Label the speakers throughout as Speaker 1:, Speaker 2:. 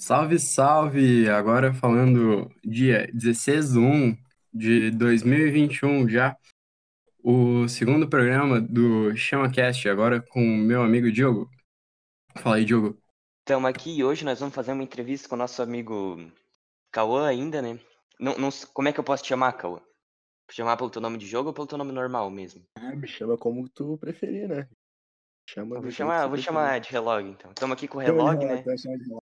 Speaker 1: Salve, salve! Agora falando dia 16 de 1 de 2021 já, o segundo programa do ChamaCast, agora com o meu amigo Diogo. Fala aí, Diogo.
Speaker 2: Estamos aqui e hoje nós vamos fazer uma entrevista com o nosso amigo Cauã ainda, né? Não, não, como é que eu posso te chamar, Cauã? Chamar pelo teu nome de jogo ou pelo teu nome normal mesmo?
Speaker 3: Ah, me chama como tu preferir, né?
Speaker 2: Chama eu vou chamar, vou chamar de relog, então. Estamos aqui com o relog, né?
Speaker 3: Então, chama de relog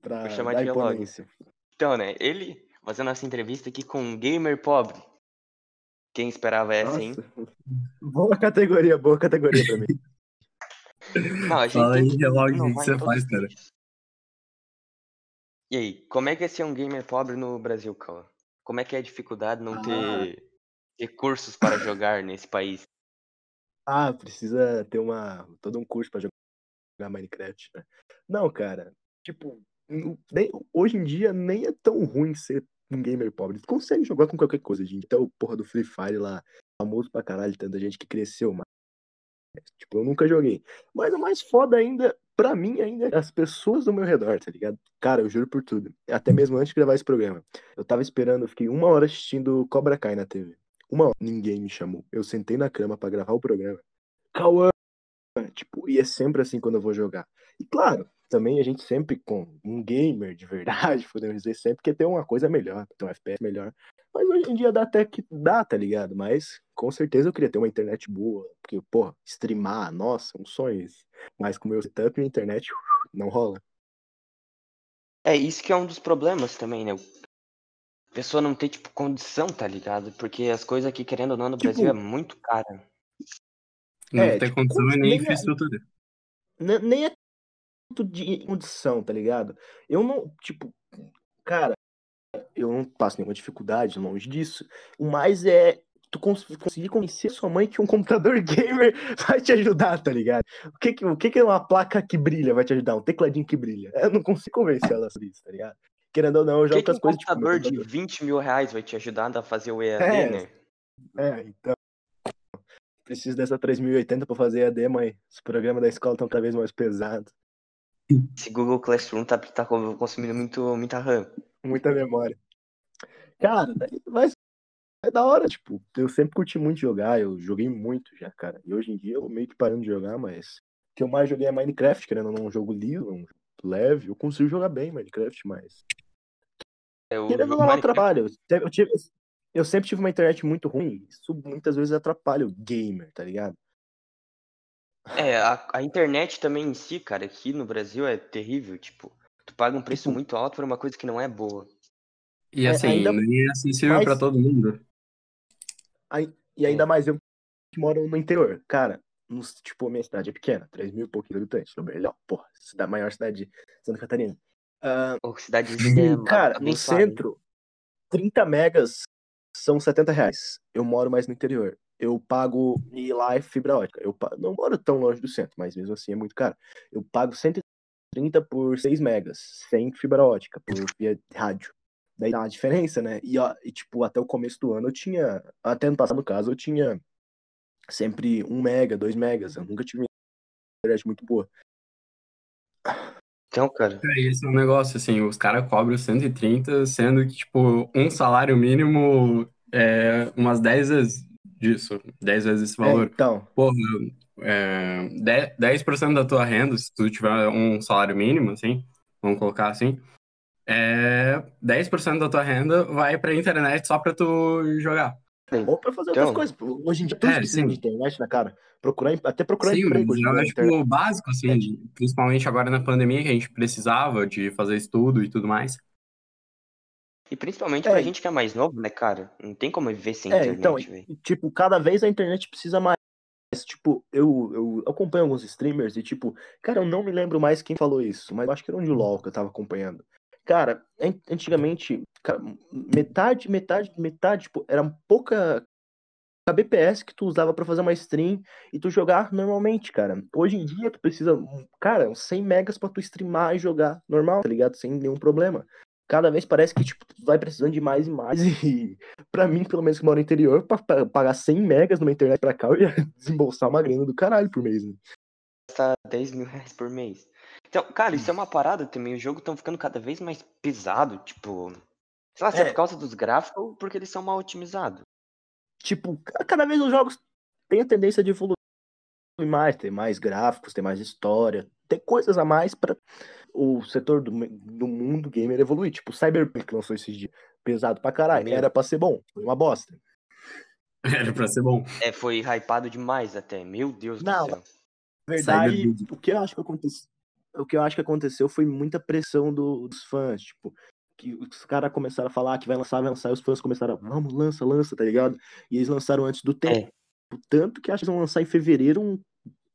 Speaker 2: pra Vou chamar de relógio. Então, né, ele fazendo essa entrevista aqui com um gamer pobre. Quem esperava essa, Nossa. hein?
Speaker 3: Boa categoria, boa categoria pra mim.
Speaker 1: Não, a gente Fala aí, relógio, o que você faz, cara?
Speaker 2: E aí, como é que é ser um gamer pobre no Brasil, Cauã? Como é que é a dificuldade não ah. ter recursos para jogar nesse país?
Speaker 3: Ah, precisa ter uma todo um curso para jogar Minecraft. Né? Não, cara, tipo, nem, hoje em dia nem é tão ruim ser um gamer pobre. Tu consegue jogar com qualquer coisa, gente. Até o porra do Free Fire lá, famoso pra caralho, tanta gente que cresceu, mas. Tipo, eu nunca joguei. Mas o mais foda ainda, pra mim, ainda é as pessoas do meu redor, tá ligado? Cara, eu juro por tudo. Até mesmo antes de gravar esse programa. Eu tava esperando, eu fiquei uma hora assistindo Cobra Kai na TV. Uma hora. Ninguém me chamou. Eu sentei na cama para gravar o programa. Cauã! Tipo, e é sempre assim quando eu vou jogar. E claro, também a gente sempre, com um gamer de verdade, podemos dizer, sempre quer ter uma coisa melhor, ter um FPS melhor. Mas hoje em dia dá até que dá, tá ligado? Mas com certeza eu queria ter uma internet boa, porque, pô, streamar, nossa, um sonho isso. Mas com o meu setup, a internet não rola.
Speaker 2: É, isso que é um dos problemas também, né? A pessoa não tem, tipo, condição, tá ligado? Porque as coisas aqui, querendo ou não, no tipo, Brasil é muito cara.
Speaker 1: Não é, tem tipo, condição e nem, nem infraestrutura.
Speaker 3: É, nem é de condição, tá ligado? Eu não, tipo, cara, eu não passo nenhuma dificuldade longe disso. O mais é tu cons conseguir convencer sua mãe que um computador gamer vai te ajudar, tá ligado? O que que, o que que uma placa que brilha vai te ajudar? Um tecladinho que brilha. Eu não consigo convencer ela sobre isso, tá ligado? Querendo ou não, eu jogo
Speaker 2: com
Speaker 3: as coisas.
Speaker 2: Um computador tipo, de 20 mil reais vai te ajudar a fazer o EAD, é, né?
Speaker 3: É, então. Preciso dessa 3080 pra fazer EAD, mãe. Os programas da escola estão cada vez mais pesados.
Speaker 2: Esse Google Classroom tá, tá consumindo muito, muita RAM.
Speaker 3: Muita memória. Cara, vai é da hora, tipo, eu sempre curti muito jogar, eu joguei muito já, cara. E hoje em dia eu meio que parando de jogar, mas o que eu mais joguei é Minecraft, querendo ou não, um jogo liso, um jogo leve. Eu consigo jogar bem Minecraft, mas. É, o... Querendo ou não, atrapalha. Eu, tive, eu sempre tive uma internet muito ruim, isso muitas vezes atrapalha o gamer, tá ligado?
Speaker 2: É, a, a internet também em si, cara, aqui no Brasil é terrível, tipo, tu paga um preço tipo muito alto por uma coisa que não é boa.
Speaker 1: E é, assim, ainda nem é acessível mais... pra todo mundo.
Speaker 3: Aí, e ainda mais eu que moro no interior. Cara, no, tipo, a minha cidade é pequena, 3 mil e pouquinhos habitantes. No melhor, porra, da maior cidade de Santa Catarina.
Speaker 2: Uh, oh, cidadezinha.
Speaker 3: Cara, no centro, 30 megas são 70 reais. Eu moro mais no interior eu pago. E lá é fibra ótica. Eu pago, não moro tão longe do centro, mas mesmo assim é muito caro. Eu pago 130 por 6 megas, sem fibra ótica, por via rádio. Daí dá uma diferença, né? E, ó, e, tipo, até o começo do ano eu tinha. Até no passado, no caso, eu tinha sempre 1 mega, 2 megas. Eu nunca tive uma internet muito boa.
Speaker 2: Então, cara.
Speaker 1: É, esse é um negócio, assim, os caras cobram 130, sendo que, tipo, um salário mínimo é umas 10 vezes disso, 10 vezes esse é, valor.
Speaker 3: É, então.
Speaker 1: Porra, é, 10% da tua renda, se tu tiver um salário mínimo, assim, vamos colocar assim, é 10% da tua renda vai pra internet só pra tu jogar.
Speaker 3: Ou pra fazer então, outras coisas. Hoje em dia tudo é, precisa de internet, né, cara? Procurar, até procurar
Speaker 1: sim,
Speaker 3: emprego.
Speaker 1: Sim, eu acho que o básico, assim, é. principalmente agora na pandemia, que a gente precisava de fazer estudo e tudo mais.
Speaker 2: E principalmente é. pra gente que é mais novo, né, cara? Não tem como viver sem é, internet,
Speaker 3: então, Tipo, cada vez a internet precisa mais. Tipo, eu, eu acompanho alguns streamers e, tipo, cara, eu não me lembro mais quem falou isso, mas eu acho que era um de LOL que eu tava acompanhando. Cara, antigamente, cara, metade, metade, metade, tipo, era pouca BPS que tu usava para fazer uma stream e tu jogar normalmente, cara. Hoje em dia tu precisa, cara, 100 megas para tu streamar e jogar normal, tá ligado? Sem nenhum problema cada vez parece que tipo, vai precisando de mais e mais. E para mim, pelo menos que moro no interior, para pagar 100 megas numa internet pra cá, eu ia desembolsar uma grana do caralho por mês. Né?
Speaker 2: Gastar 10 mil reais por mês. Então, cara, isso é uma parada também. O jogo estão ficando cada vez mais pesado, tipo. Sei lá, se é,
Speaker 3: É.
Speaker 2: por causa dos gráficos ou porque eles são mal otimizados.
Speaker 3: Tipo, ca- cada vez os jogos têm a tendência de evoluir mais, ter mais gráficos, ter mais história, ter coisas a mais pra o setor do, do mundo gamer evoluir. Tipo, o Cyberpunk lançou esses dias, pesado pra caralho,
Speaker 2: Meu.
Speaker 3: era pra ser bom, foi uma bosta.
Speaker 1: Era pra ser bom.
Speaker 2: É, foi hypado demais até. Meu Deus
Speaker 3: Não,
Speaker 2: do céu.
Speaker 3: Na verdade, o que eu acho que aconteceu, o que eu acho que aconteceu foi muita pressão do- dos fãs, tipo, que os caras começaram a falar que vai lançar, vai lançar, e os fãs começaram a, vamos, lança, lança, tá ligado? E eles lançaram antes do tempo. Tanto que acho que vão lançar em fevereiro um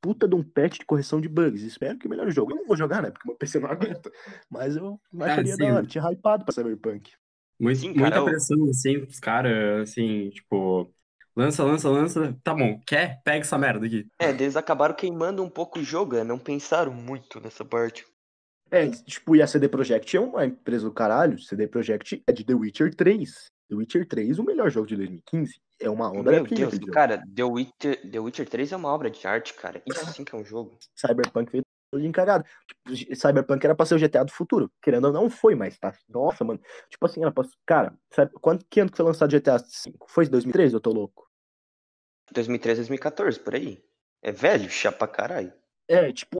Speaker 3: puta de um patch de correção de bugs. Espero que melhore o jogo. Eu não vou jogar, né? Porque meu PC não aguenta. Mas eu acharia da hora. Tinha hypado pra Cyberpunk.
Speaker 1: Muito,
Speaker 2: Sim,
Speaker 1: muita
Speaker 2: cara, eu-
Speaker 1: pressão, assim, os caras, assim, tipo, lança, lança, lança. Tá bom, quer? Pega essa merda aqui.
Speaker 2: É, eles acabaram queimando um pouco o jogo, né? não pensaram muito nessa parte.
Speaker 3: É, tipo, e a CD Projekt é uma empresa do caralho. CD Projekt é de The Witcher 3. The Witcher 3, o melhor jogo de 2015. É uma
Speaker 2: Meu
Speaker 3: obra-prima
Speaker 2: Deus, cara, The Witcher, The Witcher 3 é uma obra de arte, cara. Isso sim que é um jogo.
Speaker 3: Cyberpunk veio todo encagado. Tipo, Cyberpunk era pra ser o GTA do futuro. Querendo ou não, foi, mas tá. Nossa, mano. Tipo assim, era pra... Cara, sabe quanto que ano que foi lançado GTA V? Foi 2013? Eu tô louco.
Speaker 2: 2013, 2014, por aí. É velho, chapa caralho.
Speaker 3: É, tipo.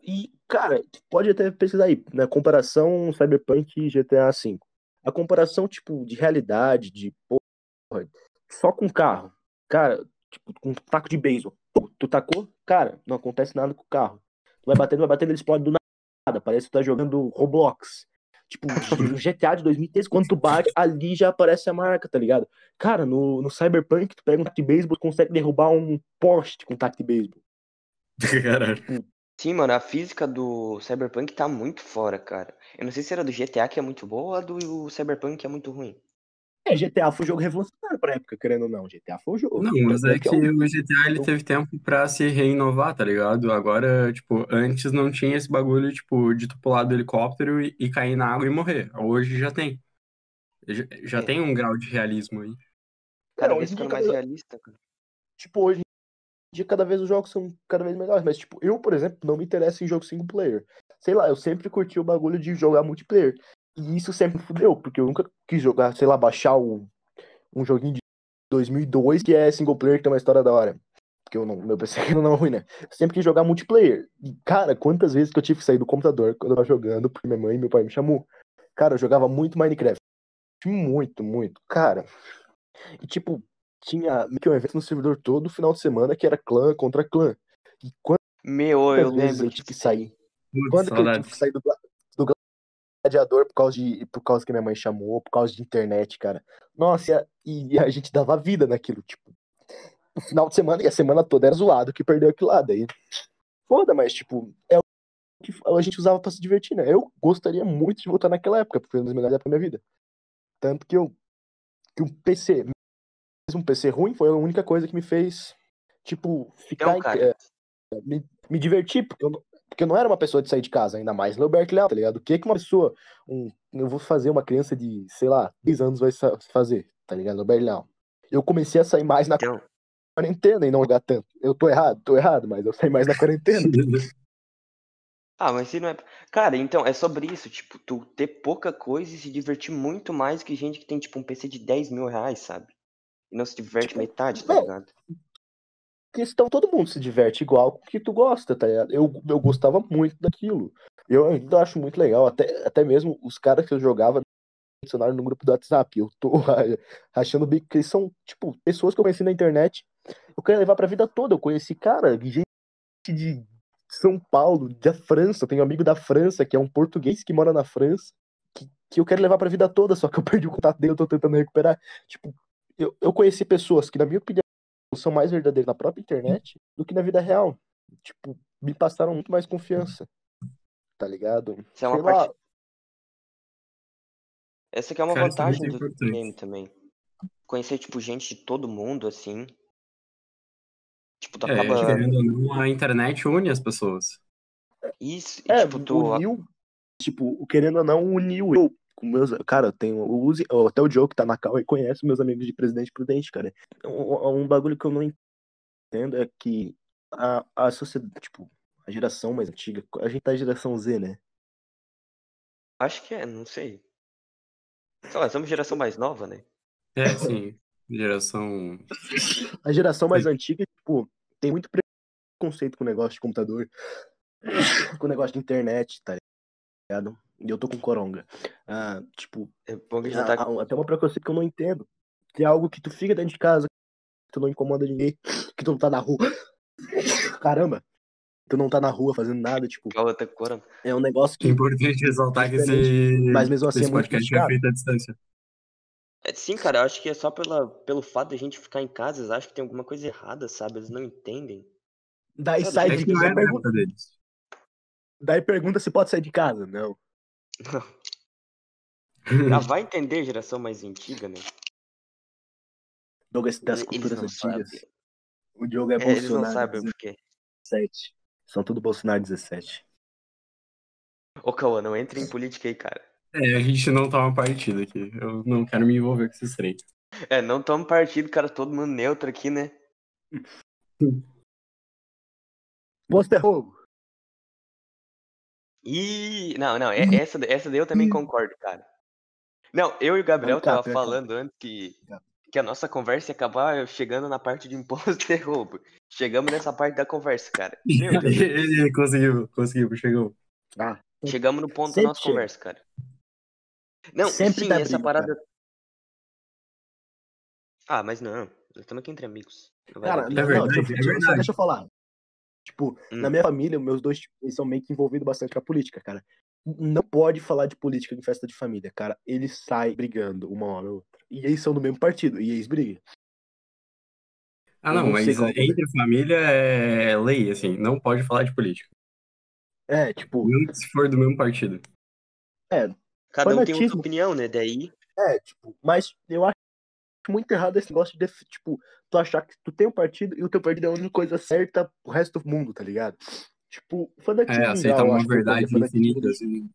Speaker 3: E, cara, pode até pesquisar aí, na comparação Cyberpunk e GTA V. A comparação, tipo, de realidade, de porra, só com carro. Cara, tipo, com um taco de beisebol. Tu tacou, cara, não acontece nada com o carro. Tu vai batendo, vai batendo, ele explode do nada. Parece que tu tá jogando Roblox. Tipo, no GTA de 2013, quando tu bate, ali já aparece a marca, tá ligado? Cara, no, no Cyberpunk, tu pega um taco de beisebol, tu consegue derrubar um poste com um taco de beisebol.
Speaker 1: Caralho.
Speaker 2: Sim, mano, a física do Cyberpunk tá muito fora, cara. Eu não sei se era do GTA que é muito boa ou a do Cyberpunk que é muito ruim.
Speaker 3: É, GTA foi um jogo revolucionário pra época, querendo ou não. GTA foi um jogo.
Speaker 1: Não, mas é que
Speaker 3: é um-
Speaker 1: o GTA ele teve tempo pra se reinovar, tá ligado? Agora, tipo, antes não tinha esse bagulho, tipo, de tu pular do helicóptero e, e cair na água e morrer. Hoje já tem. Já, já
Speaker 3: É.
Speaker 1: tem um grau de realismo aí.
Speaker 2: Vez
Speaker 3: hoje
Speaker 2: ficando
Speaker 3: dia
Speaker 2: mais realista, cara.
Speaker 3: Tipo, hoje em dia, cada vez os jogos são cada vez melhores. Mas, tipo, eu, por exemplo, não me interesso em jogo single player. Sei lá, eu sempre curti o bagulho de jogar multiplayer. E isso sempre me fudeu, porque eu nunca quis jogar, sei lá, baixar um, um joguinho de 2002 que é single player, que tem uma história da hora. Porque eu não, meu PC não é ruim, né? Eu sempre quis jogar multiplayer. E, cara, quantas vezes que eu tive que sair do computador quando eu tava jogando, porque minha mãe e meu pai me chamou. Cara, eu jogava muito Minecraft. Muito, muito. Cara. E, tipo, tinha meio que um evento no servidor todo final de semana que era clã contra clã. E quantas
Speaker 2: Meu, eu
Speaker 3: vezes
Speaker 2: lembro
Speaker 3: eu tive que sair? Quando que eu tive que sair do gladiador por causa, de, por causa que minha mãe chamou, por causa de internet, cara? Nossa, e a, e a gente dava vida naquilo, tipo. No final de semana e a semana toda era zoado que perdeu aquilo lá. Daí. Foda, mas, tipo, é o que a gente usava pra se divertir, né? Eu gostaria muito de voltar naquela época, porque foi uma das melhores épocas da minha vida. Tanto que eu. Que um PC. Mesmo um PC ruim foi a única coisa que me fez, tipo, ficar em,
Speaker 2: cara,
Speaker 3: me, me divertir, porque eu, não, porque eu não era uma pessoa de sair de casa, ainda mais no Berkeley, tá ligado? O que que uma pessoa, um, eu vou fazer uma criança de, sei lá, 10 anos vai fazer, tá ligado? No Berkeley. Eu comecei a sair mais na
Speaker 2: então,
Speaker 3: quarentena e não jogar tanto. Eu tô errado, tô errado, mas eu saí mais na quarentena.
Speaker 2: Ah, mas se não é. Cara, então, é sobre isso, tipo, tu ter pouca coisa e se divertir muito mais que gente que tem, tipo, um PC de 10 mil reais, sabe? E não se diverte
Speaker 3: Tipo,
Speaker 2: metade, tá
Speaker 3: não.
Speaker 2: ligado?
Speaker 3: Questão, todo mundo se diverte igual com o que tu gosta, tá ligado? Eu, eu gostava muito daquilo. Eu ainda acho muito legal, até, até mesmo os caras que eu jogava no grupo do WhatsApp. Eu tô achando bico que eles são, tipo, pessoas que eu conheci na internet. Eu quero levar pra vida toda. Eu conheci, cara, gente de São Paulo, da França. Eu tenho um amigo da França, que é um português que mora na França, que, que eu quero levar pra vida toda, só que eu perdi o contato dele, eu tô tentando recuperar. Tipo, eu, eu conheci pessoas que, na minha opinião, são mais verdadeiras na própria internet do que na vida real. Tipo, me passaram muito mais confiança. Tá ligado?
Speaker 2: Isso é uma
Speaker 3: Sei lá,
Speaker 2: parte. Essa que é uma
Speaker 1: Cara, é
Speaker 2: vantagem
Speaker 1: muito
Speaker 2: do
Speaker 1: importante.
Speaker 2: game também. Conhecer, tipo, gente de todo mundo, assim. Tipo, tu
Speaker 1: É,
Speaker 2: acaba.
Speaker 1: querendo ou não, a internet une as pessoas.
Speaker 2: Isso, e,
Speaker 3: É,
Speaker 2: tipo, tu.
Speaker 3: uniu, tipo, o querendo ou não, uniu eu com meus. Cara, eu tenho o Uzi, até o Joe que tá na cal e conhece meus amigos de Presidente Prudente, cara. Um, um bagulho que eu não entendo é que a, a sociedade, tipo, a geração mais antiga. A gente tá na geração Z, né?
Speaker 2: Acho que é, não sei. Sei lá, somos geração mais nova, né?
Speaker 1: É, sim. Geração.
Speaker 3: A geração mais antiga, tipo, tem muito preconceito com o negócio de computador, com o negócio de internet, tá ligado? E eu tô com coronga. Ah, tipo,
Speaker 2: É bom que já tá.
Speaker 3: até uma preconceito que eu não entendo. Que é algo que tu fica dentro de casa, que tu não incomoda ninguém, que tu não tá na rua. Caramba! Tu não tá na rua fazendo nada, tipo, é um negócio
Speaker 1: É
Speaker 3: que.
Speaker 1: importante ressaltar que esse,
Speaker 3: Mas mesmo assim
Speaker 1: esse
Speaker 3: é muito
Speaker 1: podcast é feito à distância.
Speaker 2: É, sim, cara, eu acho que é só pela, pelo fato da gente ficar em casa, eles acham que tem alguma coisa errada, sabe? Eles não entendem.
Speaker 3: Daí
Speaker 2: Sabe,
Speaker 3: sai
Speaker 1: É
Speaker 3: de
Speaker 1: é
Speaker 3: casa.
Speaker 1: da
Speaker 3: Pergunta,
Speaker 1: deles.
Speaker 3: daí pergunta se pode sair de casa. Não.
Speaker 2: Já vai entender a geração mais antiga, né?
Speaker 3: Douglas das culturas antigas.
Speaker 2: sabem.
Speaker 3: O Diogo é,
Speaker 2: É, eles não
Speaker 3: Bolsonaro
Speaker 2: sabem o porquê.
Speaker 3: 17. São tudo Bolsonaro 17.
Speaker 2: Ô, Cauã, não entre em política aí, cara.
Speaker 1: É, a gente não toma partido aqui. Eu não quero me envolver com esses trem.
Speaker 2: É, não toma partido, cara, todo mundo neutro aqui, né?
Speaker 3: Posto é roubo.
Speaker 2: Ih, não, não, é- essa, essa daí eu também concordo, cara. Não, eu e o Gabriel
Speaker 3: tá,
Speaker 2: tava falando antes que,
Speaker 3: Tá.
Speaker 2: que a nossa conversa ia acabar chegando na parte de imposto e roubo. Chegamos nessa parte da conversa, cara. Meu Deus,
Speaker 1: Ele conseguiu, conseguiu, chegou.
Speaker 3: Ah,
Speaker 2: chegamos no ponto
Speaker 3: Sempre
Speaker 2: da nossa
Speaker 3: chega.
Speaker 2: conversa, cara. Não,
Speaker 3: Sempre
Speaker 2: sim,
Speaker 3: dá
Speaker 2: essa
Speaker 3: briga,
Speaker 2: parada. Ah, mas não, nós estamos aqui entre amigos.
Speaker 3: Cara, não,
Speaker 2: briga.
Speaker 1: verdade,
Speaker 3: não,
Speaker 1: é
Speaker 3: só
Speaker 1: verdade.
Speaker 3: deixa eu falar. Tipo,
Speaker 2: Hum.
Speaker 3: na minha família, meus dois eles são meio que envolvidos bastante com a política, cara. Não pode falar de política em festa de família, cara. Eles saem brigando uma hora ou outra. E eles são do mesmo partido, e eles brigam.
Speaker 1: Ah, não,
Speaker 3: não
Speaker 1: mas
Speaker 3: é.
Speaker 1: entre família é lei, assim, não pode falar de política.
Speaker 3: É, tipo,
Speaker 1: Mesmo se for do mesmo partido.
Speaker 2: Cada um tem outra opinião, né? Daí.
Speaker 3: é, tipo, mas eu acho muito errado esse negócio de, tipo, tu achar que tu tem um partido e o teu partido é a única coisa certa pro resto do mundo, tá ligado? Tipo, fanatismo.
Speaker 1: É, aceitar
Speaker 3: eu
Speaker 1: uma verdade
Speaker 3: fanatismo
Speaker 1: infinita, assim,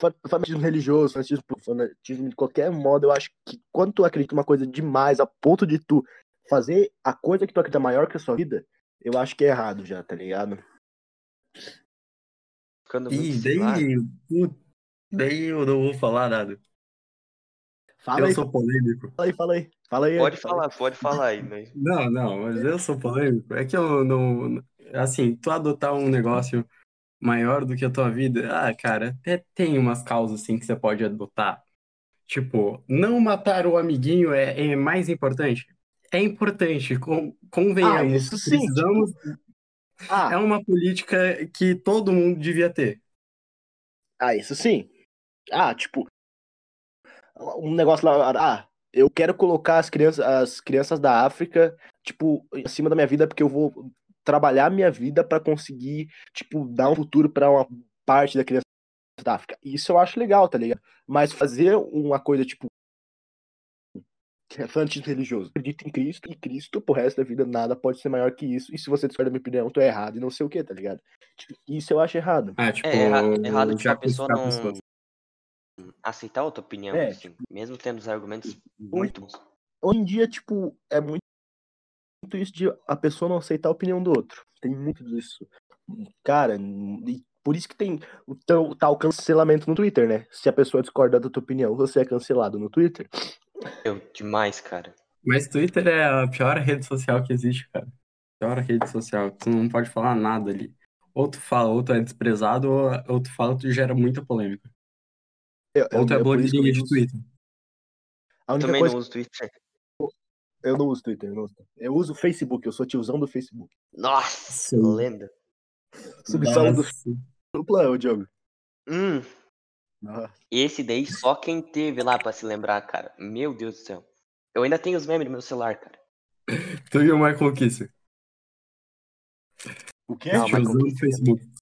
Speaker 3: fa- fanatismo religioso, fanatismo, fanatismo de qualquer modo, eu acho que quando tu acredita uma coisa demais a ponto de tu fazer a coisa que tu acredita maior que a sua vida, eu acho que é errado já, tá ligado?
Speaker 2: Ficando lá.
Speaker 1: daí, daí eu não vou falar nada.
Speaker 3: Fala
Speaker 1: Eu
Speaker 3: aí,
Speaker 1: sou polêmico.
Speaker 3: fala aí, fala aí. Fala aí.
Speaker 2: Pode
Speaker 3: fala aí.
Speaker 2: falar, pode falar aí, né?
Speaker 1: Não, não, mas eu sou polêmico. É que eu não. Assim, tu adotar um negócio maior do que a tua vida, ah, cara, até tem umas causas assim que você pode adotar. Tipo, não matar o amiguinho é, é mais importante. É importante, con- convenhamos.
Speaker 3: Ah, isso sim,
Speaker 1: Precisamos.
Speaker 3: Ah,
Speaker 1: É uma política que todo mundo devia ter.
Speaker 3: Ah, isso sim. Ah, tipo, um negócio lá, ah, eu quero colocar as crianças, as crianças da África, tipo, acima da minha vida porque eu vou trabalhar minha vida pra conseguir, tipo, dar um futuro pra uma parte da criança da África. Isso eu acho legal, tá ligado? Mas fazer uma coisa tipo que é fanatismo religioso. Acredito em Cristo e Cristo pro resto da vida nada pode ser maior que isso. E se você discorda da minha opinião, tu é errado e não sei o que, tá ligado? Tipo, isso eu acho errado.
Speaker 1: Ah, tipo,
Speaker 2: É erra- errado, tipo, a pessoa não-
Speaker 1: pessoas.
Speaker 2: Aceitar outra opinião,
Speaker 3: É,
Speaker 2: assim. Mesmo tendo os argumentos muito bons.
Speaker 3: hoje em dia, tipo, é muito muito isso de a pessoa não aceitar a opinião do outro. Tem muito disso. Cara, e por isso que tem o teu, tal cancelamento no Twitter, né? Se a pessoa discorda da tua opinião, você é cancelado no Twitter.
Speaker 2: Eu, demais, cara.
Speaker 1: Mas Twitter é a pior rede social que existe, cara. Pior rede social. Tu não pode falar nada ali. Ou tu fala, ou tu é desprezado, ou, ou tu fala, tu gera muita polêmica.
Speaker 3: Eu,
Speaker 1: Ou tu é
Speaker 3: eu- por isso que eu
Speaker 1: blogueirinha de
Speaker 3: uso-
Speaker 1: Twitter.
Speaker 3: A única
Speaker 2: Também
Speaker 3: coisa
Speaker 2: não uso Twitter.
Speaker 3: eu não uso Twitter, eu não uso. Eu uso o Facebook, eu sou tiozão do Facebook.
Speaker 2: Nossa,
Speaker 1: Sim.
Speaker 2: lenda.
Speaker 3: Subsolo do dupla, ô Diogo.
Speaker 2: Hum,
Speaker 3: Nossa.
Speaker 2: esse daí só quem teve lá pra se lembrar, cara. Meu Deus do céu. Eu ainda tenho os memes no meu celular, cara.
Speaker 1: Tu viu o Michael Kisser?
Speaker 3: O quê?
Speaker 2: Não,
Speaker 1: Tiozão
Speaker 2: Michael
Speaker 1: do Facebook.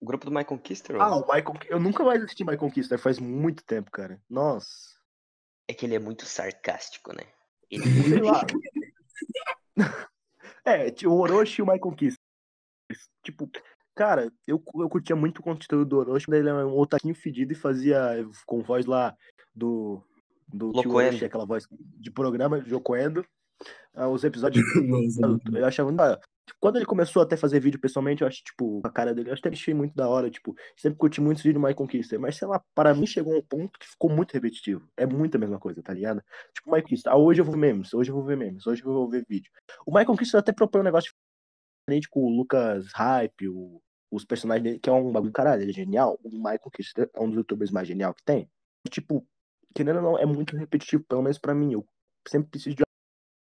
Speaker 2: O grupo do My Conquistor,
Speaker 3: Ah, o Michael. Eu nunca mais assisti My Conquista, faz muito tempo, cara. Nossa.
Speaker 2: é que ele é muito sarcástico, né? Ele
Speaker 3: Sei lá. é, o Orochi e o My Conquista. Tipo, cara, eu, eu curtia muito o conteúdo do Orochi, quando ele era um otaquinho fedido e fazia com voz lá do. Do. Orochi, aquela voz de programa, Jocoendo. ah, os episódios. eu achava. Ah, quando ele começou até fazer vídeo pessoalmente, eu acho, tipo, a cara dele, eu até achei muito da hora, tipo, sempre curti muitos vídeos do My Conquista, mas sei lá, para mim chegou um ponto que ficou muito repetitivo. É muito a mesma coisa, tá ligado? Tipo, My Conquista, ah, hoje eu vou memes, hoje eu vou ver memes, hoje eu vou ver vídeo. O My Conquista até propõe um negócio diferente com o Lucas Hype, o, os personagens dele, que é um bagulho caralho, ele é genial. O My Conquista é um dos youtubers mais genial que tem. Tipo, querendo ou não, é muito repetitivo, pelo menos pra mim. Eu sempre preciso de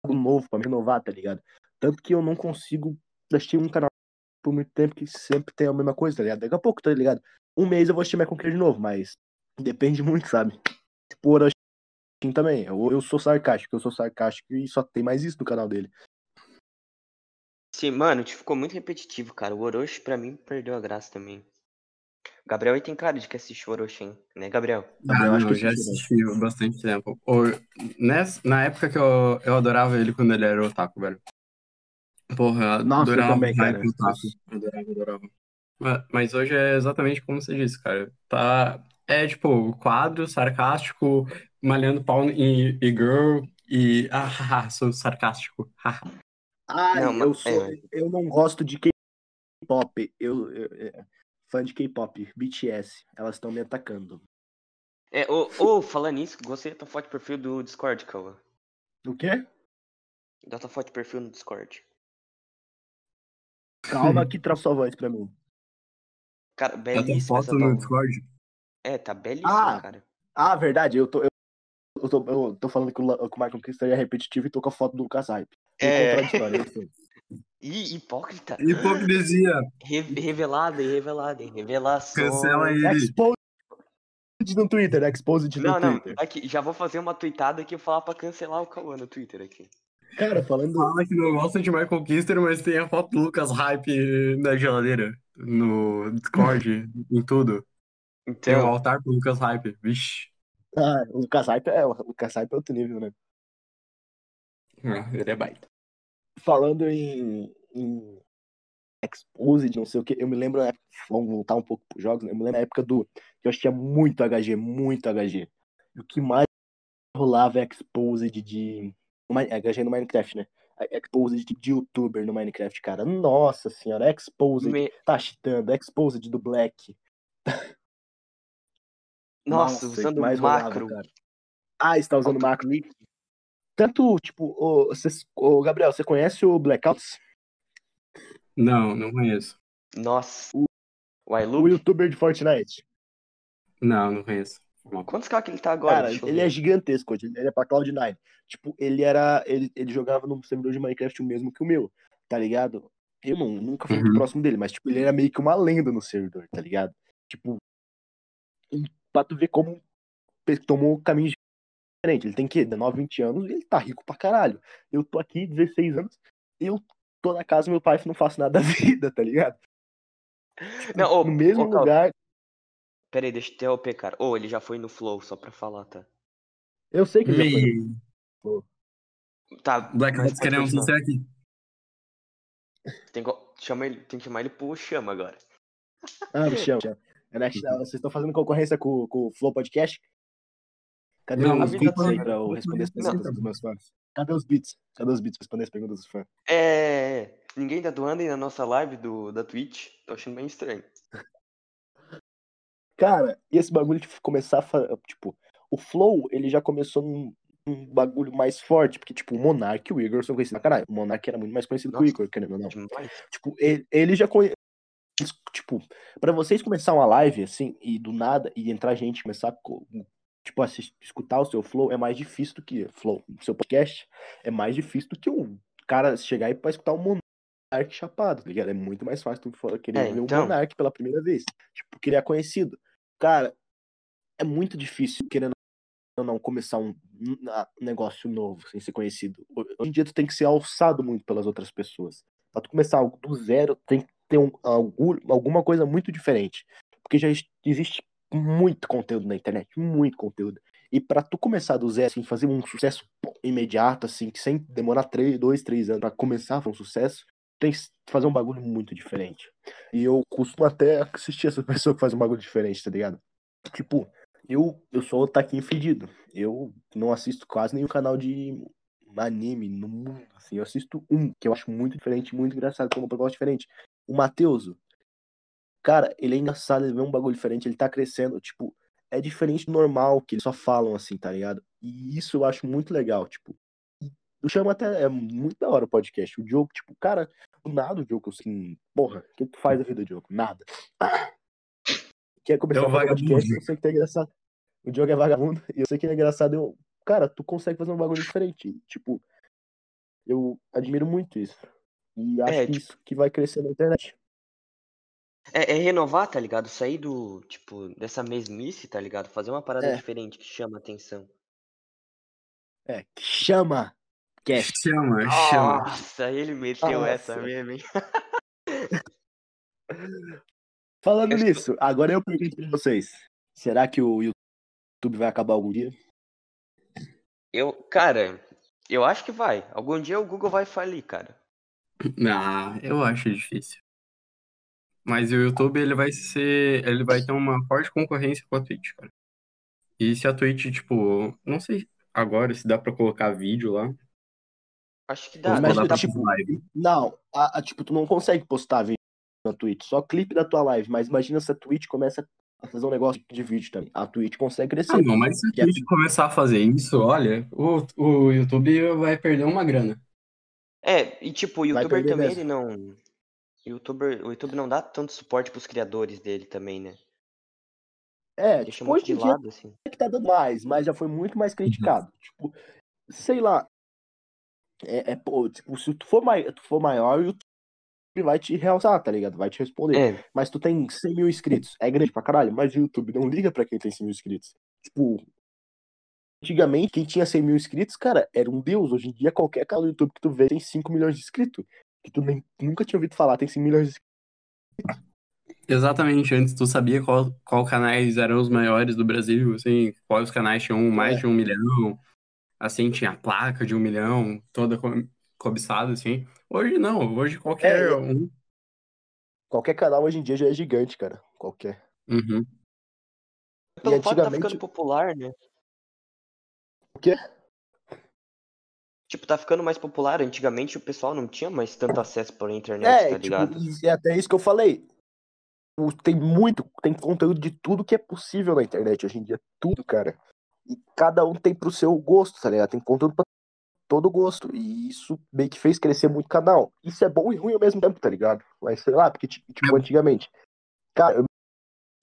Speaker 3: algo novo pra me renovar, tá ligado? Tanto que eu não consigo assistir um canal por muito tempo que sempre tem a mesma coisa, tá ligado? Daqui a pouco, tá ligado? Um mês eu vou assistir Michael de novo, mas depende muito, sabe? Tipo, o Orochi também. Eu, eu sou sarcástico, eu sou sarcástico e só tem mais isso no canal dele.
Speaker 2: Sim, mano, tipo, ficou muito repetitivo, cara. O Orochi, pra mim, perdeu a graça também. Gabriel aí tem cara de que assistiu Orochi, hein? Né, Gabriel?
Speaker 1: Gabriel, ah, acho que eu já assisti bastante tempo. nessa, na época que eu, eu adorava ele quando ele era otaku, velho. Porra,
Speaker 3: Nossa, adorava eu também, cara.
Speaker 1: Adorava, adorava. Mas hoje é exatamente como você disse, cara. Tá, é tipo, quadro sarcástico, malhando pau e, e girl, e. Ah, sou sarcástico.
Speaker 3: ah, não, eu, sou, é. eu não gosto de K-pop. Eu, eu, é, fã de K-pop, BTS. Elas estão me atacando.
Speaker 2: É, ô, ô, falando nisso, gostei da tua foto de perfil do Discord, Kawa.
Speaker 3: O quê?
Speaker 2: Da tua foto de perfil no Discord.
Speaker 3: Calma que traz sua voz pra mim.
Speaker 2: Cara, belíssima
Speaker 1: foto no Discord?
Speaker 2: É, tá belíssima,
Speaker 3: ah,
Speaker 2: cara.
Speaker 3: Ah, verdade, eu tô, eu, eu tô, eu tô falando que o, que o Michael Kister é repetitivo e tô com a foto do Lucas Hype.
Speaker 2: É. Ih, hipócrita.
Speaker 1: Hipocrisia.
Speaker 2: Re revelada revelada? Revelação.
Speaker 1: Cancela ele.
Speaker 3: Exposed no Twitter, exposed no
Speaker 2: não,
Speaker 3: Twitter.
Speaker 2: Não, aqui, já vou fazer uma tweetada aqui e falar pra cancelar o Cauã no Twitter aqui.
Speaker 3: Cara, falando.
Speaker 1: Fala que não gosta de Michael Kister, mas tem a foto do Lucas Hype na geladeira, no Discord, em tudo. Então... Tem um altar pro Lucas Hype, vixe.
Speaker 3: Ah, o Lucas Hype é, o Lucas Hype é outro nível, né?
Speaker 1: Ah, ele é baita.
Speaker 3: Falando em, em Exposed, não sei o que, eu me lembro, vamos voltar um pouco pros jogos, né? eu me lembro na época do, que eu assistia muito HG, muito HG. E o que mais rolava é Exposed de HG no Minecraft, né? Exposed de youtuber no Minecraft, cara. Nossa senhora, Exposed Me... tá chitando, Exposed do Black.
Speaker 2: Nossa, Nossa usando mais macro.
Speaker 3: Rolava, ah, está usando Auto macro. Tanto, tipo, o, o Gabriel, você conhece o Blackouts?
Speaker 1: Não, não conheço.
Speaker 2: Nossa.
Speaker 3: O, o youtuber de Fortnite.
Speaker 1: Não, não conheço.
Speaker 2: Quantos k que ele tá agora?
Speaker 3: Cara, ele é gigantesco, ele é pra Cloud9. Tipo, ele era. Ele, ele jogava no servidor de Minecraft o mesmo que o meu, tá ligado? Eu não, nunca fui uhum. muito próximo dele, mas tipo, ele era meio que uma lenda no servidor, tá ligado? Tipo, pra tu ver como tomou caminhos diferentes. Ele tem que 19, 20 anos e ele tá rico pra caralho. Eu tô aqui, 16 anos, eu tô na casa do meu pai e não faço nada da vida, tá ligado?
Speaker 2: Tipo, não,
Speaker 3: no mesmo lugar.
Speaker 2: Pera aí, deixa eu interromper, cara. Ou oh, ele já foi no Flow, só pra falar, tá?
Speaker 3: Eu sei que ele já foi.
Speaker 2: Tá.
Speaker 1: Black Hats queremos você aqui.
Speaker 2: Tem que, chama ele, tem que chamar ele pro chama agora.
Speaker 3: Ah, me chama. chama. Vocês estão fazendo concorrência com, com o Flow Podcast? Cadê
Speaker 1: não,
Speaker 3: os beats aí pra eu responder as perguntas não. dos meus fãs? Cadê os beats? Cadê os beats pra responder as perguntas dos fãs?
Speaker 2: É. Ninguém tá doando aí na nossa live do, da Twitch. Tô achando bem estranho.
Speaker 3: Cara, e esse bagulho de começar a. Tipo, o Flow, ele já começou num, num bagulho mais forte, porque, tipo, o Monark e o Igor são conhecidos. Caralho, o Monark era muito mais conhecido Nossa, que o Igor, querendo ou não. Tipo, ele, ele já conhece. Tipo, pra vocês começar uma live, assim, e do nada, e entrar gente, começar a, tipo, assistir, escutar o seu flow é mais difícil do que flow. O seu podcast é mais difícil do que o cara chegar e pra escutar o Monark chapado, tá ligado? É muito mais fácil tu querer é, ver então... o Monark pela primeira vez. Tipo, criar conhecido. Cara, é muito difícil, querendo ou não, começar um, negócio novo, sem ser conhecido. Hoje em dia tu tem que ser alçado muito pelas outras pessoas. Pra tu começar algo do zero, tem que ter um, algum, alguma coisa muito diferente. Porque já existe muito conteúdo na internet, muito conteúdo. E para tu começar do zero, assim, fazer um sucesso imediato, assim, sem demorar três, dois, três anos para começar a fazer um sucesso, tem que fazer um bagulho muito diferente. E eu costumo até assistir essa pessoa que faz um bagulho diferente, tá ligado? Tipo, eu, eu sou o taquinho fedido. Eu não assisto quase nenhum canal de anime no mundo, assim. Eu assisto um, que eu acho muito diferente, muito engraçado, com um propósito diferente. O Mateuso. Cara, ele é engraçado, ele vê um bagulho diferente, ele tá crescendo, tipo, é diferente do normal, que eles só falam assim, tá ligado? E isso eu acho muito legal, tipo. O Chama até é muito da hora o podcast. O Diogo, tipo, cara, do nada o Diogo, assim, porra, o que tu faz da vida, Diogo? Nada. Quer começar
Speaker 1: É
Speaker 3: um podcast, eu sei que tá engraçado. O Diogo é vagabundo, e eu sei que é engraçado. Eu, cara, tu consegue fazer um bagulho diferente. Tipo, eu admiro muito isso. E acho
Speaker 2: É,
Speaker 3: que
Speaker 2: tipo-
Speaker 3: isso que vai crescer na internet.
Speaker 2: É, é renovar, tá ligado? Sair do, tipo, dessa mesmice, tá ligado? Fazer uma parada
Speaker 3: É.
Speaker 2: diferente que chama atenção.
Speaker 3: É, que chama! Cast.
Speaker 1: Chama, chama.
Speaker 2: Nossa, ele meteu essa
Speaker 3: Nossa.
Speaker 2: mesmo, hein?
Speaker 3: Falando
Speaker 2: Eu estou-
Speaker 3: nisso, agora eu pergunto pra vocês: será que o YouTube vai acabar algum dia?
Speaker 2: Eu, cara, eu acho que vai. Algum dia o Google vai falir, cara.
Speaker 1: Ah, eu acho difícil. Mas o YouTube ele vai ser, ele vai ter uma forte concorrência com a Twitch, cara. E se a Twitch, tipo, não sei agora se dá pra colocar vídeo lá.
Speaker 2: Acho que dá.
Speaker 3: Mas,
Speaker 1: pra
Speaker 3: tipo,
Speaker 1: fazer live.
Speaker 3: Não, a, a- tipo, tu não consegue postar vídeo na Twitch, só clipe da tua live. Mas imagina se a Twitch começa a fazer um negócio de vídeo também. A Twitch consegue crescer.
Speaker 1: Ah, não, mas se a
Speaker 3: é-
Speaker 1: Twitch começar a fazer isso, olha, o, o YouTube vai perder uma grana.
Speaker 2: É, e tipo, o youtuber também,
Speaker 3: mesmo.
Speaker 2: ele não. O YouTuber, o YouTube não dá tanto suporte pros criadores dele também, né?
Speaker 3: É,
Speaker 2: Deixa
Speaker 3: tipo,
Speaker 2: muito de lado, assim.
Speaker 3: é que tá dando mais, mas já foi muito mais criticado. Tipo, sei lá. É, é, pô, tipo, se tu for, mai, tu for maior, o YouTube vai te realçar, tá ligado? Vai te responder.
Speaker 2: É,
Speaker 3: Mas tu tem 100 mil inscritos. É grande pra caralho, mas o YouTube não liga pra quem tem 100 mil inscritos. Tipo, antigamente, quem tinha 100 mil inscritos, cara, era um deus. Hoje em dia, qualquer canal do YouTube que tu vê tem 5 milhões de inscritos. Que tu nem, nunca tinha ouvido falar, tem 5 milhões de inscritos.
Speaker 1: Exatamente, antes tu sabia qual, qual canais eram os maiores do Brasil, assim, quais canais tinham mais
Speaker 3: É.
Speaker 1: de um milhão, assim, tinha a placa de um milhão, toda co- cobiçada, assim. Hoje não, hoje qualquer
Speaker 3: É,
Speaker 1: um.
Speaker 3: Qualquer canal hoje em dia já é gigante, cara. Qualquer.
Speaker 1: Uhum.
Speaker 2: pelo fato de tá
Speaker 3: antigamente-
Speaker 2: ficando popular, né?
Speaker 3: O quê?
Speaker 2: Tipo, tá ficando mais popular. Antigamente o pessoal não tinha mais tanto acesso pela internet,
Speaker 3: É,
Speaker 2: tá
Speaker 3: tipo,
Speaker 2: ligado?
Speaker 3: e é até isso que eu falei. O- Tem muito, tem conteúdo de tudo que é possível na internet hoje em dia. Tudo, cara. E cada um tem pro seu gosto, tá ligado? Tem conteúdo pra todo gosto. E isso meio que fez crescer muito o canal. Isso é bom e ruim ao mesmo tempo, tá ligado? Mas sei lá, porque, ti- tipo, antigamente. Cara, eu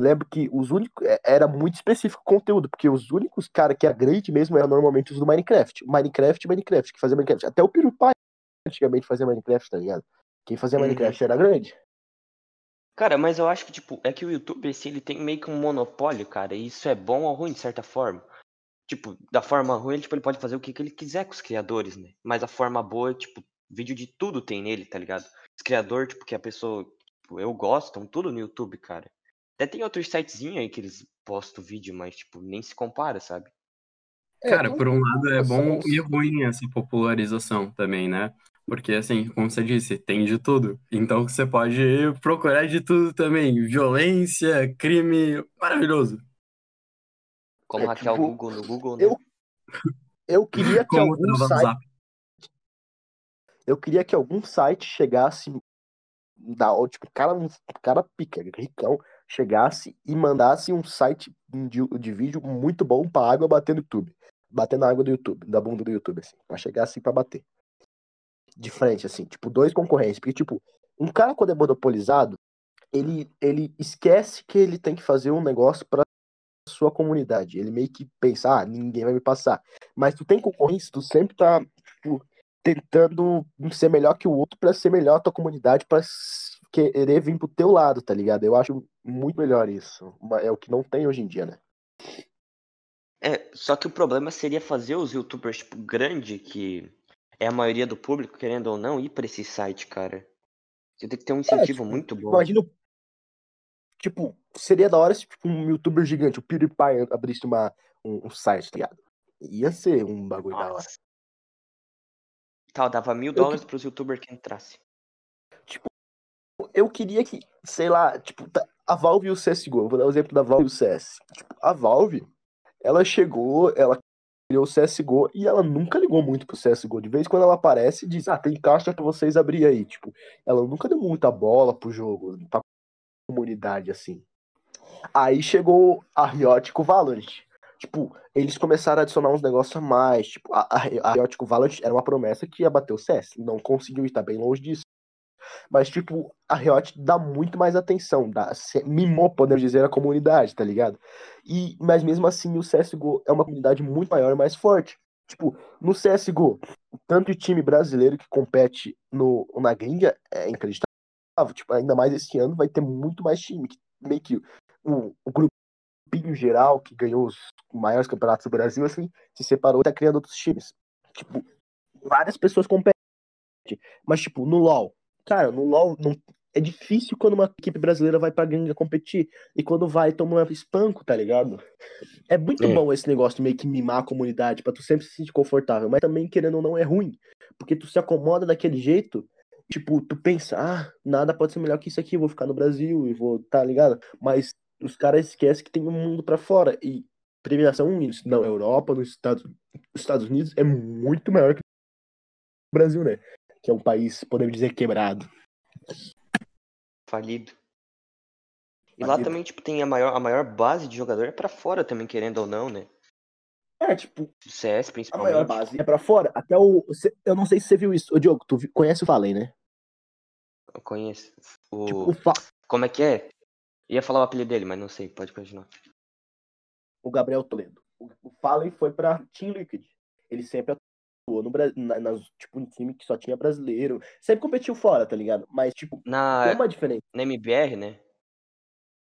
Speaker 3: lembro que os únicos. é, Era muito específico o conteúdo, porque os únicos cara que era grande mesmo eram normalmente os do Minecraft. Minecraft Minecraft, que fazia Minecraft. Até o PewDiePie antigamente fazia Minecraft, tá ligado? Quem fazia
Speaker 2: Uhum.
Speaker 3: Minecraft era grande.
Speaker 2: Cara, mas eu acho que, tipo, é que o YouTube, assim, ele tem meio que um monopólio, cara, e isso é bom ou ruim, de certa forma. Tipo, da forma ruim, ele, tipo, ele pode fazer o que, que ele quiser com os criadores, né? Mas a forma boa, tipo, vídeo de tudo tem nele, tá ligado? Os criadores, tipo, que a pessoa, tipo, eu gosto, estão tudo no YouTube, cara. Até tem outros sitezinhos aí que eles postam vídeo, mas, tipo, nem se compara, sabe?
Speaker 1: Cara,
Speaker 3: não-
Speaker 1: por um lado é bom e ruim essa popularização também, né? Porque, assim, como você disse, tem de tudo. Então você pode procurar de tudo também. Violência, crime, maravilhoso.
Speaker 2: Como
Speaker 3: É,
Speaker 2: hackear
Speaker 3: tipo,
Speaker 2: o Google no Google, né?
Speaker 3: eu- Eu queria que
Speaker 1: Como
Speaker 3: algum site, eu queria que algum site chegasse da, ó, tipo, cara, um cara pica, ricão, chegasse e mandasse um site de, de vídeo muito bom pra água bater no YouTube. Bater na água do YouTube, da bunda do YouTube, assim. Pra chegar assim pra bater. De frente, assim, tipo, dois concorrentes. Porque, tipo, um cara quando é monopolizado, ele, ele esquece que ele tem que fazer um negócio pra sua comunidade. Ele meio que pensa, ah, ninguém vai me passar. Mas tu tem concorrência, tu sempre tá, tipo, tentando ser melhor que o outro pra ser melhor a tua comunidade, pra s- querer vir pro teu lado, tá ligado? Eu acho muito melhor isso. É o que não tem hoje em dia, né?
Speaker 2: É, só que o problema seria fazer os youtubers, tipo, grande, que é a maioria do público, querendo ou não, ir pra esse site, cara. Você tem que ter um incentivo
Speaker 3: tipo,
Speaker 2: muito bom.
Speaker 3: Imagina, o- tipo, seria da hora se tipo, um youtuber gigante, o PewDiePie, abrisse uma, um, um site, tá ligado? Ia ser um bagulho da hora.
Speaker 2: Nossa. Tal, dava mil dólares pros youtubers que entrasse.
Speaker 3: Eu queria que, sei lá, tipo, tá- a Valve e o CSGO, vou dar o exemplo da Valve e o CS. Tipo, a Valve, ela chegou, ela criou o CSGO e ela nunca ligou muito pro CSGO. De vez em quando ela aparece e diz, ah, tem caixa pra vocês abrir aí. Tipo, ela nunca deu muita bola pro jogo, pra comunidade, assim. Aí chegou a Riot com o Valorant. Tipo, eles começaram a adicionar uns negócios a mais. Tipo, a, a Riot com o Valorant era uma promessa que ia bater o CS. Não conseguiu estar bem longe disso. Mas, tipo, a Riot dá muito mais atenção, dá, mimou, podemos dizer, a comunidade, tá ligado? E, mas mesmo assim, o CSGO é uma comunidade muito maior e mais forte. Tipo, no CSGO, tanto o time brasileiro que compete no, na gringa é inacreditável. Tipo, ainda mais esse ano vai ter muito mais time. Meio que o, o grupinho geral que ganhou os maiores campeonatos do Brasil, assim, se separou e tá criando outros times. Tipo, várias pessoas competem. Mas, tipo, no LoL, cara, no LoL não, é difícil quando uma equipe brasileira vai pra gringa competir. E quando vai, toma um espanco, tá ligado? É muito é. bom esse negócio de meio que mimar a comunidade, pra tu sempre se sentir confortável. Mas também, querendo ou não, é ruim. Porque tu se acomoda daquele jeito, tipo, tu pensa, ah, nada pode ser melhor que isso aqui, vou ficar no Brasil e vou, tá ligado? Mas os caras esquecem que tem um mundo para fora. E premiação na Europa, nos Estados, Estados Unidos, é muito maior que o Brasil, né? Que é um país, podemos dizer, quebrado.
Speaker 2: Falido. E lá também, tipo, tem a maior, a maior base de jogador é pra fora também, querendo ou não, né?
Speaker 3: É, tipo.
Speaker 2: O CS, principalmente.
Speaker 3: A maior base é pra fora. Até o. Eu não sei se você viu isso. Ô, Diogo, tu conhece o Fallen, né?
Speaker 2: Eu conheço. O... Tipo, o Fa... Como é que é? Ia falar o apelido dele, mas não sei, pode continuar.
Speaker 3: O Gabriel Toledo. O Fallen foi pra Team Liquid. Ele sempre atuou no Brasil, na, na, tipo, um time que só tinha brasileiro. Sempre competiu fora, tá ligado? Mas, tipo,
Speaker 2: na,
Speaker 3: tem uma diferença.
Speaker 2: Na MBR, né?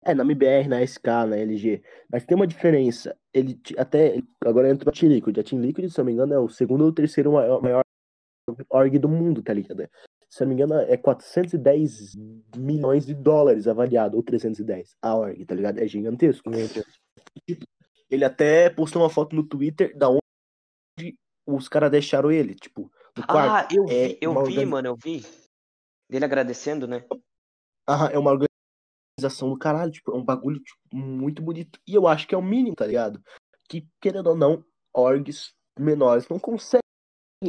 Speaker 3: É, na MBR, na SK, na LG. Mas tem uma diferença. Ele até. Agora entrou a Team Liquid. A Team Liquid, se eu não me engano, é o segundo ou terceiro maior, maior org do mundo, tá ligado? Se não me engano, é 410 milhões de dólares avaliado, ou 310, a org, tá ligado? É gigantesco. Tipo, ele até postou uma foto no Twitter da onde os caras deixaram ele, tipo, no quarto.
Speaker 2: Ah, eu vi, é eu vi, mano, eu vi. Dele agradecendo, né?
Speaker 3: Aham, é uma organização do caralho, tipo, é um bagulho tipo, muito bonito. E eu acho que é o mínimo, tá ligado? Que, querendo ou não, orgs menores não conseguem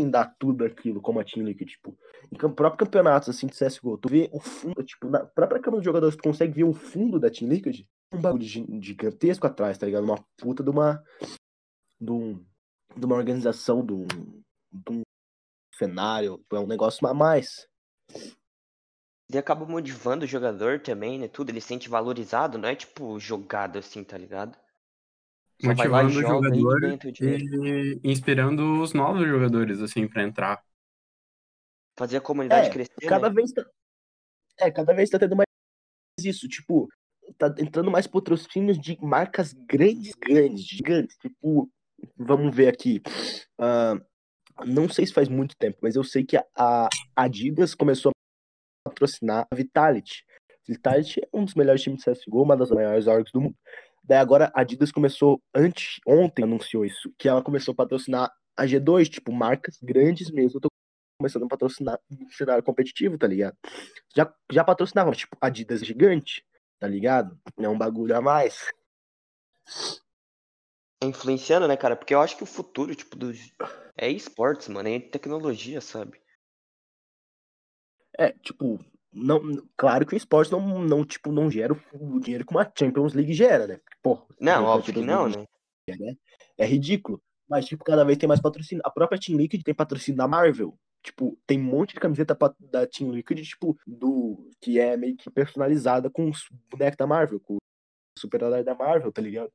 Speaker 3: dar tudo aquilo como a Team Liquid, tipo, em próprio campeonato assim de CSGO, tu vê o fundo, tipo, na própria câmera dos jogadores, tu consegue ver o fundo da Team Liquid, um bagulho gigantesco atrás, tá ligado? Uma puta de uma de, um, de uma organização, de um, de um cenário, é um negócio a mais.
Speaker 2: Ele acaba motivando o jogador também, né? Tudo, ele se sente valorizado, não é tipo jogado assim, tá ligado?
Speaker 1: Motivando o jogador e inspirando os novos jogadores, assim, para entrar.
Speaker 2: Fazer a comunidade
Speaker 3: é,
Speaker 2: crescer.
Speaker 3: Cada
Speaker 2: né?
Speaker 3: vez tá... É, cada vez tá tendo mais isso, tipo, tá entrando mais patrocínios de marcas grandes, grandes, gigantes. Tipo, vamos ver aqui. Uh, não sei se faz muito tempo, mas eu sei que a Adidas começou a patrocinar a Vitality. Vitality é um dos melhores times de CSGO, uma das maiores orgs do mundo. Daí agora a Adidas começou, antes, ontem anunciou isso, que ela começou a patrocinar a G2, tipo, marcas grandes mesmo. Eu tô começando a patrocinar no cenário competitivo, tá ligado? Já, já patrocinava, tipo, Adidas gigante, tá ligado? É um bagulho a mais.
Speaker 2: Influenciando, né, cara? Porque eu acho que o futuro, tipo, do... é esportes, mano, é tecnologia, sabe?
Speaker 3: É, tipo, não, claro que o esporte não, não, tipo, não gera o dinheiro que uma Champions League gera, né? Pô,
Speaker 2: não, óbvio que não, né?
Speaker 3: É, é ridículo. Mas, tipo, cada vez tem mais patrocínio. A própria Team Liquid tem patrocínio da Marvel. Tipo, tem um monte de camiseta da Team Liquid, tipo, do. que é meio que personalizada com os bonecos da Marvel, com o super-herói da Marvel, tá ligado?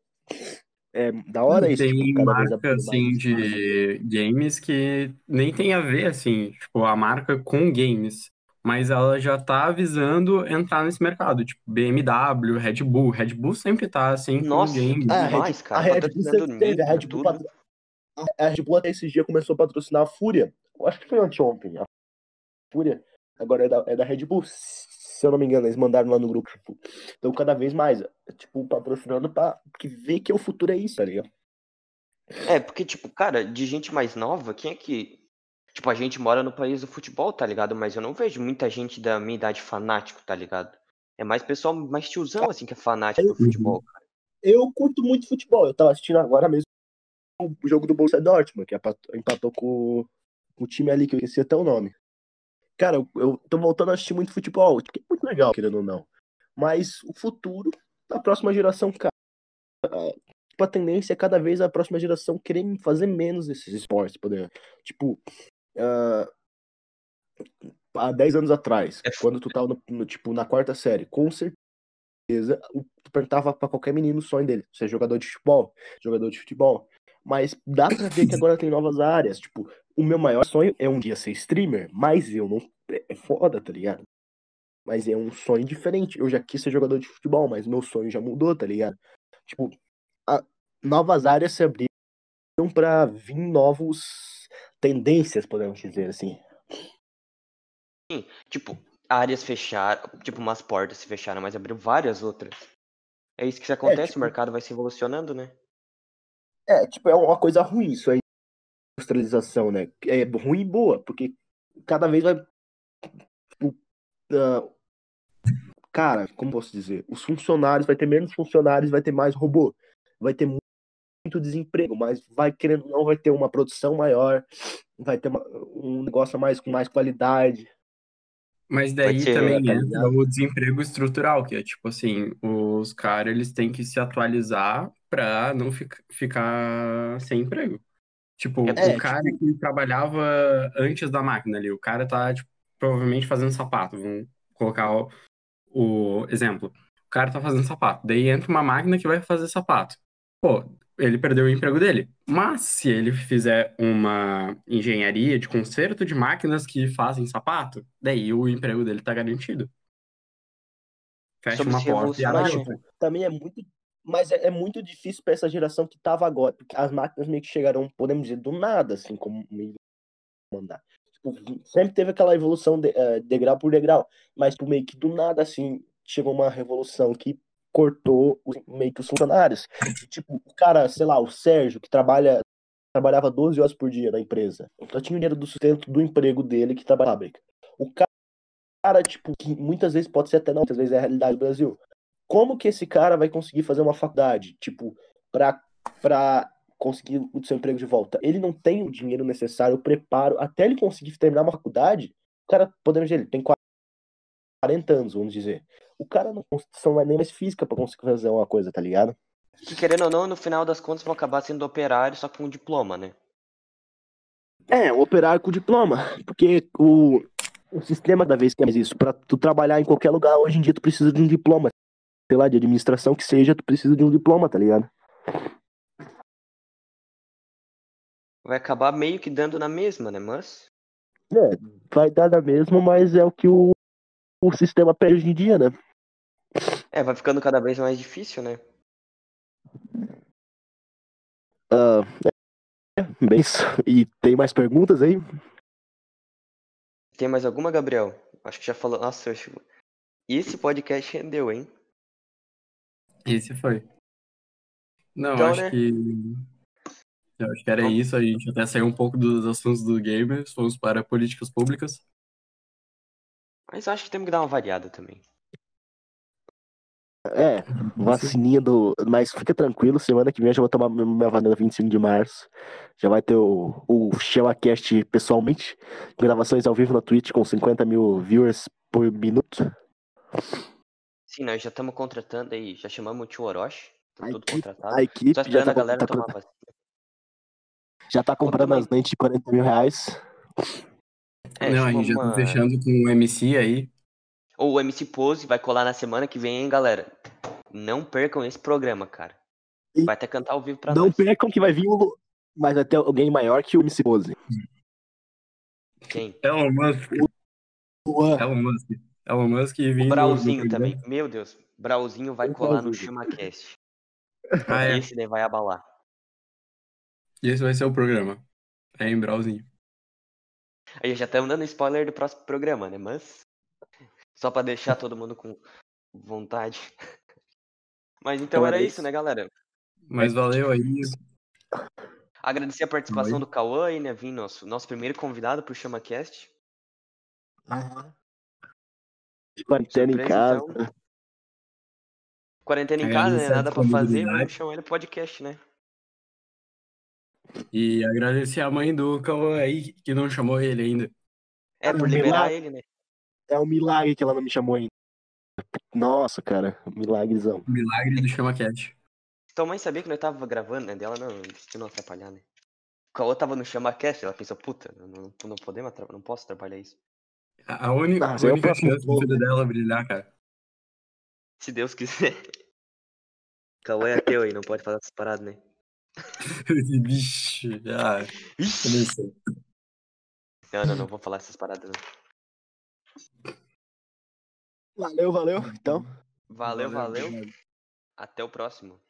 Speaker 3: É da hora isso.
Speaker 1: Tem tipo, marca, assim, de games que nem tem a ver, assim, tipo, a marca com games mas ela já tá avisando entrar nesse mercado, tipo BMW, Red Bull. Red Bull sempre tá assim
Speaker 2: Nossa, com games. É,
Speaker 3: demais, cara. A Red Bull sempre teve, a Red Bull, patro... a Red Bull até esses dias começou a patrocinar a Fúria. Eu acho que foi anteontem. A Fúria agora é da, é da Red Bull. Se eu não me engano, eles mandaram lá no grupo. Tipo, então, cada vez mais, tipo, patrocinando pra que ver que o futuro é isso, tá ligado?
Speaker 2: É, porque, tipo, cara, de gente mais nova, quem é que Tipo, a gente mora no país do futebol, tá ligado? Mas eu não vejo muita gente da minha idade fanático, tá ligado? É mais pessoal mais tiozão, assim, que é fanático do futebol, cara.
Speaker 3: Eu curto muito futebol. Eu tava assistindo agora mesmo o jogo do Borussia Dortmund, que empatou, com, o time ali que eu esqueci até o nome. Cara, eu, eu tô voltando a assistir muito futebol, que é muito legal, querendo ou não. Mas o futuro da próxima geração, cara, tipo, a tendência é cada vez a próxima geração querer fazer menos esses esportes, poder. Tipo, uh, há 10 anos atrás,
Speaker 2: É.
Speaker 3: quando tu tava no, no, tipo, na quarta série, com certeza, tu perguntava pra qualquer menino o sonho dele, ser jogador de futebol, jogador de futebol. Mas dá pra ver que agora tem novas áreas. Tipo, o meu maior sonho é um dia ser streamer, mas eu não. É foda, tá ligado? Mas é um sonho diferente. Eu já quis ser jogador de futebol, mas meu sonho já mudou, tá ligado? Tipo, a- novas áreas se abriram pra vir novos tendências, podemos dizer assim.
Speaker 2: Tipo, áreas fecharam, tipo, umas portas se fecharam, mas abriu várias outras. É isso que acontece,
Speaker 3: tipo-
Speaker 2: o mercado vai se evolucionando, né?
Speaker 3: É, tipo, é uma coisa ruim isso aí, industrialização, né? É ruim e boa, porque cada vez vai. ah, cara, como posso dizer? Os funcionários, vai ter menos funcionários, vai ter mais robô. Vai ter muito desemprego, mas vai querendo não, vai ter uma produção maior, vai ter uma- um negócio mais com mais qualidade.
Speaker 1: Mas daí
Speaker 2: ser,
Speaker 1: também entra
Speaker 3: ligado?
Speaker 1: o desemprego estrutural, que é tipo assim, os caras eles têm que se atualizar pra não fic- ficar sem emprego. Tipo,
Speaker 3: É,
Speaker 1: o cara que trabalhava antes da máquina ali, o cara tá tipo, provavelmente fazendo sapato. Vamos colocar o, o exemplo. O cara tá fazendo sapato, daí entra uma máquina que vai fazer sapato. Pô, ele perdeu o emprego dele. Mas se ele fizer uma engenharia de conserto de máquinas que fazem sapato, daí o emprego dele tá garantido. Fecha
Speaker 2: Sobre
Speaker 1: uma porta e
Speaker 3: tipo, também é muito. Mas é, é muito difícil pra essa geração que tava agora, porque as máquinas meio que chegaram, podemos dizer, do nada, assim, como meio mandar. Tipo, sempre teve aquela evolução de, eh, degrau por degrau, mas tipo, meio que do nada, assim, chegou uma revolução que cortou os- meio que os funcionários. E, tipo, o cara, sei lá, o Sérgio, que trabalha trabalhava 12 horas por dia na empresa, só tinha o dinheiro do sustento do emprego dele que trabalha na fábrica. O cara, tipo, que muitas vezes pode ser até não, muitas vezes é a realidade do Brasil. Como que esse cara vai conseguir fazer uma faculdade, tipo, pra, pra conseguir o seu emprego de volta? Ele não tem o dinheiro necessário, o preparo, até ele conseguir terminar uma faculdade, o cara, podemos dizer, ele tem 40 anos, vamos dizer. O cara não tem condição nem mais física pra conseguir fazer uma coisa, tá ligado?
Speaker 2: Que querendo ou não, no final das contas vão acabar sendo operário só com um diploma, né?
Speaker 3: É, um operário com diploma, porque o, o sistema da vez que é mais isso, pra tu trabalhar em qualquer lugar, hoje em dia tu precisa de um diploma, sei lá, de administração que seja, tu precisa de um diploma, tá ligado?
Speaker 2: Vai acabar meio que dando na mesma, né? Mas.
Speaker 3: É, vai dar na mesma, mas é o que o, o sistema pede hoje em dia, né?
Speaker 2: É, vai ficando cada vez mais difícil, né?
Speaker 3: Ah, é, bem. E tem mais perguntas aí?
Speaker 2: Tem mais alguma, Gabriel? Acho que já falou. Nossa, eu acho... esse podcast rendeu, hein?
Speaker 1: Esse foi. Não,
Speaker 2: Então,
Speaker 1: acho
Speaker 2: né?
Speaker 1: que. Eu acho que era isso. A gente até saiu um pouco dos assuntos do gamers, fomos para políticas públicas.
Speaker 2: Mas acho que temos que dar uma variada também.
Speaker 3: É, vacininha do. Mas fica tranquilo, semana que vem eu já vou tomar minha vacina 25 de março. Já vai ter o, o ChamaCast pessoalmente. Gravações ao vivo na Twitch com 50 mil viewers por minuto.
Speaker 2: Sim, nós já estamos contratando aí, já chamamos o tio Orochi, tá tudo
Speaker 3: equipe,
Speaker 2: contratado.
Speaker 3: a equipe
Speaker 2: Só
Speaker 3: já tá,
Speaker 2: a galera
Speaker 3: tá-
Speaker 2: tomar vacina.
Speaker 3: já tá comprando as lentes de 40 mil reais.
Speaker 2: É,
Speaker 1: Não, a
Speaker 2: chegou
Speaker 1: gente já tá
Speaker 2: uma-
Speaker 1: fechando com o MC aí.
Speaker 2: Ou o MC Pose vai colar na semana que vem, hein, galera? Não percam esse programa, cara.
Speaker 3: E-
Speaker 2: Vai até cantar ao vivo pra
Speaker 3: Não
Speaker 2: nós.
Speaker 3: percam que vai vir o. Mas vai ter alguém maior que o MC Pose.
Speaker 2: Quem?
Speaker 1: Elon Musk.
Speaker 3: Luan.
Speaker 1: Elon Musk. Elon Musk e
Speaker 2: O
Speaker 1: vindo
Speaker 2: Brauzinho também. Meu Deus. Brauzinho vai
Speaker 3: O
Speaker 2: colar no. ChamaCast.
Speaker 1: Ah, é.
Speaker 2: Esse daí vai abalar.
Speaker 1: E esse vai ser o programa. É em Brauzinho.
Speaker 2: Aí já estamos dando spoiler do próximo programa, né? Mas. Só pra deixar todo mundo com vontade. Mas então
Speaker 3: Então
Speaker 2: era isso, né, galera?
Speaker 1: Mas valeu aí.
Speaker 2: Agradecer a participação
Speaker 1: Oi.
Speaker 2: do Cauã aí, né? Vim nosso, nosso primeiro convidado pro ChamaCast.
Speaker 3: De quarentena em
Speaker 2: Surpresa,
Speaker 3: casa.
Speaker 2: então. Quarentena em casa, né? Nada pra fazer, vamos chamar ele podcast, né?
Speaker 1: E agradecer a mãe do Cauã aí, que não chamou ele ainda.
Speaker 2: É, por liberar
Speaker 3: milagre.
Speaker 2: ele, né?
Speaker 3: É um milagre que ela não me chamou ainda. Nossa, cara, milagrezão.
Speaker 1: Milagre do ChamaCast.
Speaker 2: Tua mãe sabia que nós tava gravando, né? Dela não, se não atrapalhar, né? O Caô tava no ChamaCast, ela pensou, puta, não, não, não podemos, não posso trabalhar isso.
Speaker 1: A a única,
Speaker 3: Ah,
Speaker 1: a
Speaker 3: é
Speaker 1: única
Speaker 3: próximo
Speaker 1: chance do filho dela brilhar, cara.
Speaker 2: Se Deus quiser. Caô é ateu aí, não pode falar essas paradas, né?
Speaker 1: Vixe, ah, comecei.
Speaker 2: Não, não, não vou falar essas paradas, não.
Speaker 3: Valeu, valeu. Então.
Speaker 2: Valeu, valeu.
Speaker 1: obrigado.
Speaker 2: Até o próximo.